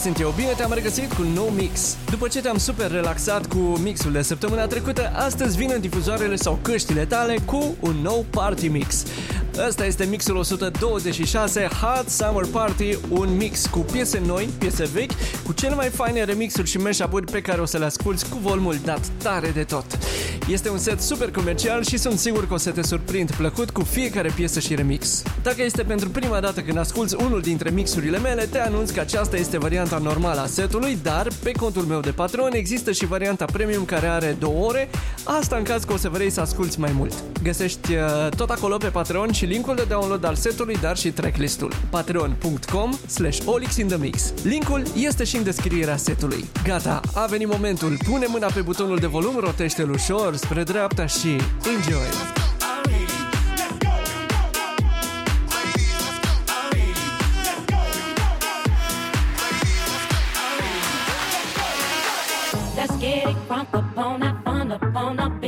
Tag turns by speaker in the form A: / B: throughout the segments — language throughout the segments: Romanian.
A: Sunt eu, bine te-am regăsit cu un nou mix. După ce te-am super relaxat cu mixul de săptămâna trecută, astăzi vin în difuzoarele sau căștile tale cu un nou party mix. Ăsta este mixul 126 Hot Summer Party, un mix cu piese noi, piese vechi, cu cele mai faine remixuri și mashup-uri pe care o să le asculti cu volumul dat tare de tot. Este un set super comercial și sunt sigur că o să te surprind plăcut cu fiecare piesă și remix. Dacă este pentru prima dată când asculti unul dintre mixurile mele, te anunț că aceasta este varianta normală a setului, dar pe contul meu de patron există și varianta premium care are două ore, asta în caz că o să vrei să asculti mai mult. Găsești uh, tot acolo pe Patreon și linkul de download al setului, dar și tracklistul. patreon.com slash olixinthemix. Linkul este și în descrierea setului. Gata, a venit momentul. Pune mâna pe butonul de volum, rotește-l ușor spre dreapta și enjoy!
B: Let's get it crunk up on that fun up on up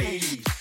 C: ladies.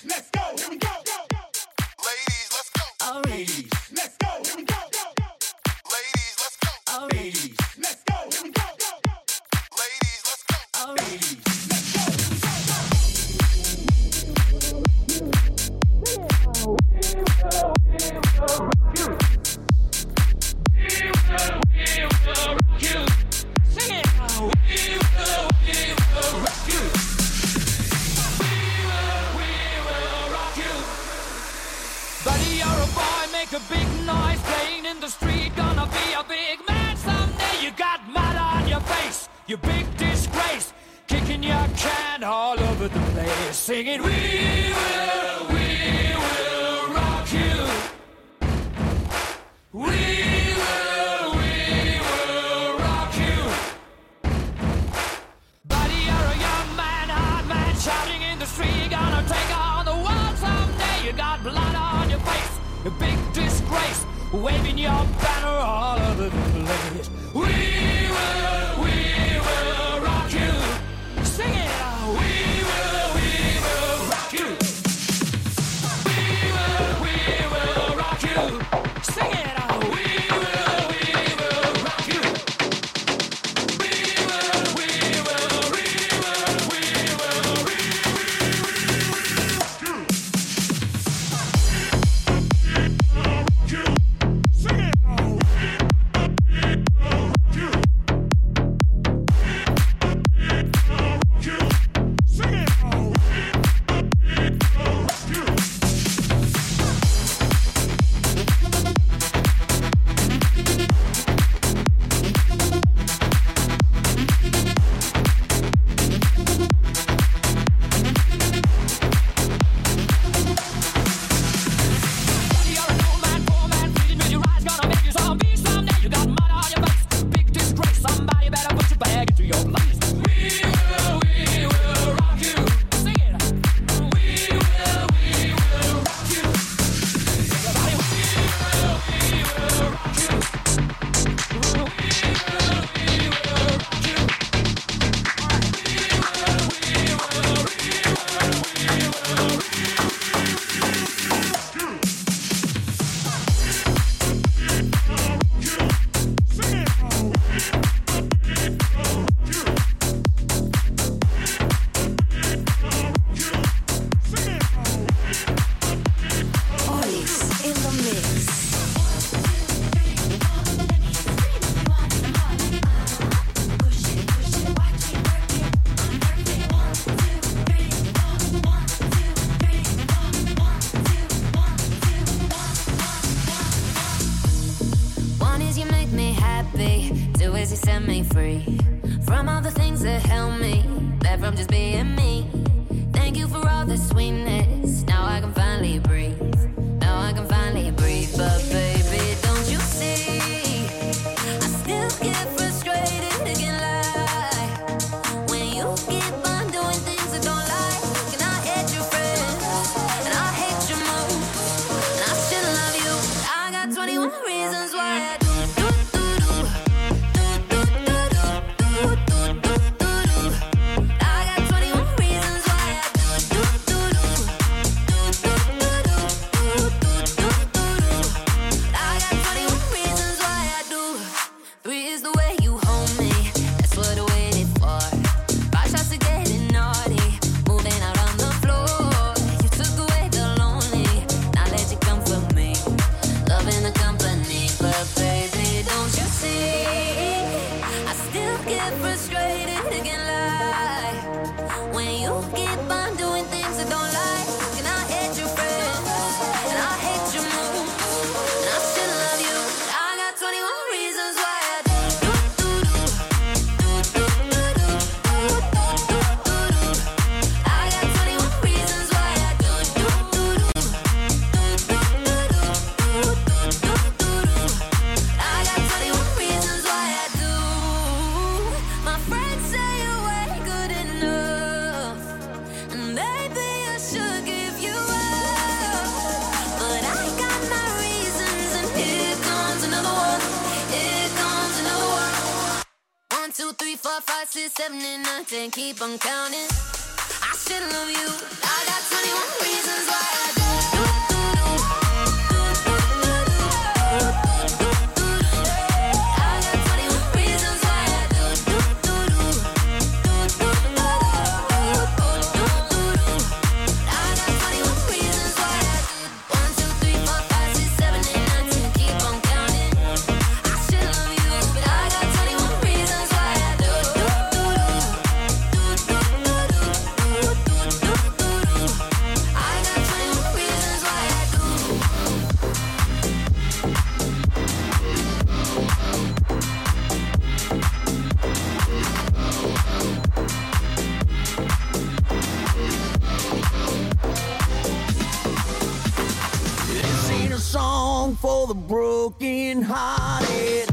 C: broken hearted.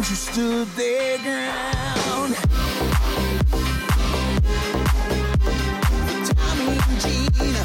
C: ground, you stood their ground. Tommy and Gina,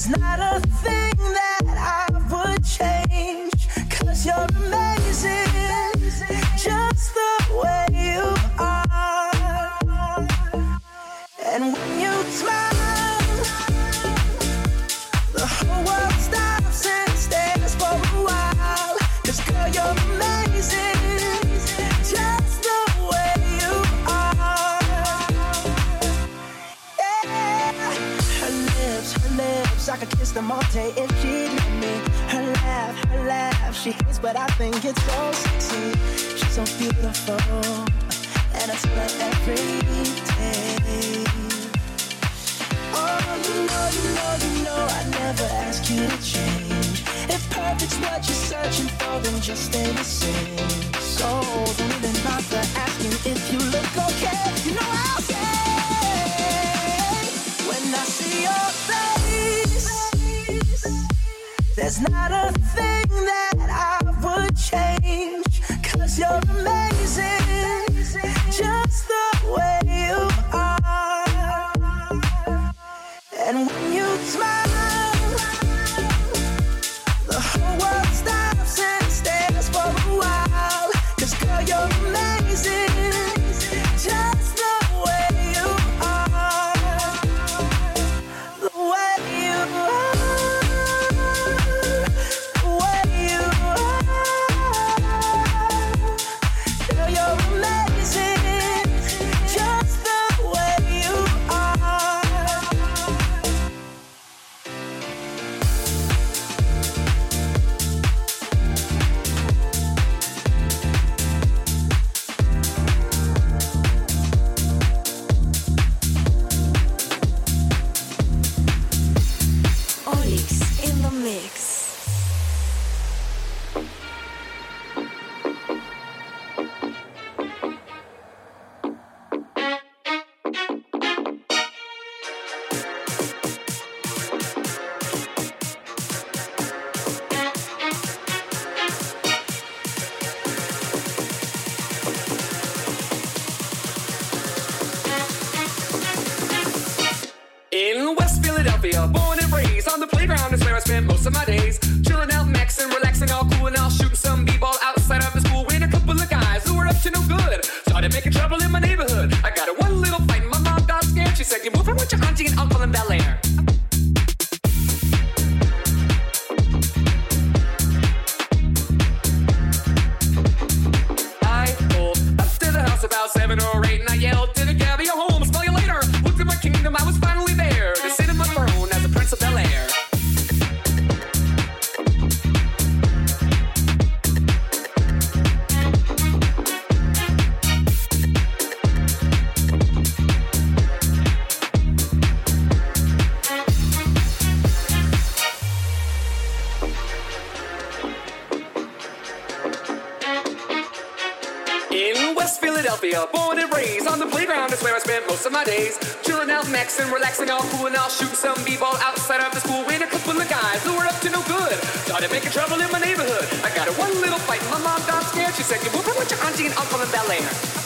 D: there's not a thing that I would change. Cause you're amazing, could kiss them all day if she'd let me. Her laugh, her laugh, she hates, but I think it's so sexy. She's so beautiful, and I tell every day. Oh, you know, you know, you know, I never ask you to change. If perfect's what you're searching for, then just stay the same. So don't even bother asking if you look okay. You know I'll say when I see your there's not a thing that I would change. Cause you're amazing,
E: Born and raised on the playground is where I spent most of my days. Chilling out, maxing, relaxing, all cool and I'll shoot some b-ball outside of the school with a couple of guys who were up to no good. Started making trouble in my neighborhood. I got a one little fight, my mom got scared. She said, "You move with your auntie and uncle in Bel Air."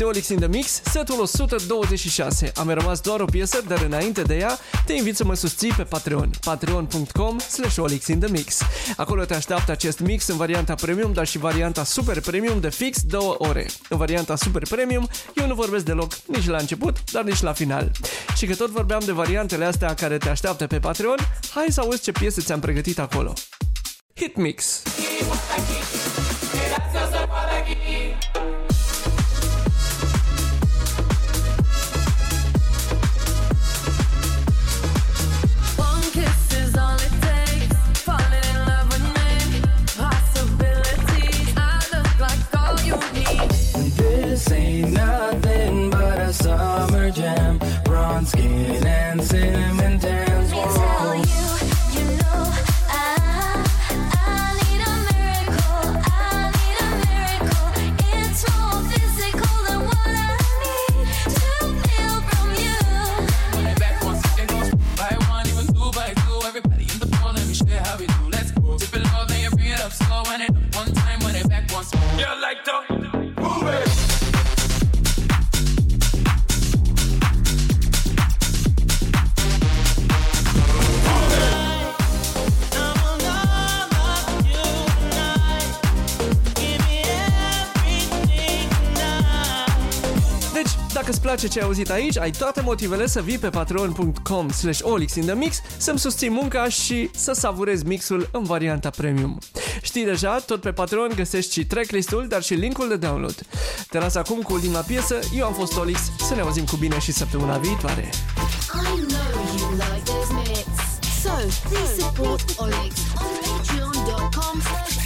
A: este Olix in the Mix, setul 126. Am rămas doar o piesă, dar înainte de ea, te invit să mă susții pe Patreon, patreon.com slash olixinthemix. Acolo te așteaptă acest mix în varianta premium, dar și varianta super premium de fix două ore. În varianta super premium, eu nu vorbesc deloc nici la început, dar nici la final. Și că tot vorbeam de variantele astea care te așteaptă pe Patreon, hai să auzi ce piese ți-am pregătit acolo. Hit Mix!
F: Hit,
A: place ce ai auzit aici, ai toate motivele să vii pe patreon.com slash olix in the mix, să-mi susții munca și să savurezi mixul în varianta premium. Știi deja, tot pe Patreon găsești și tracklist-ul, dar și linkul de download. Te las acum cu ultima piesă, eu am fost Olix, să ne auzim cu bine și săptămâna viitoare.
G: I know you like this mix. So please support Olix on patreon.com slash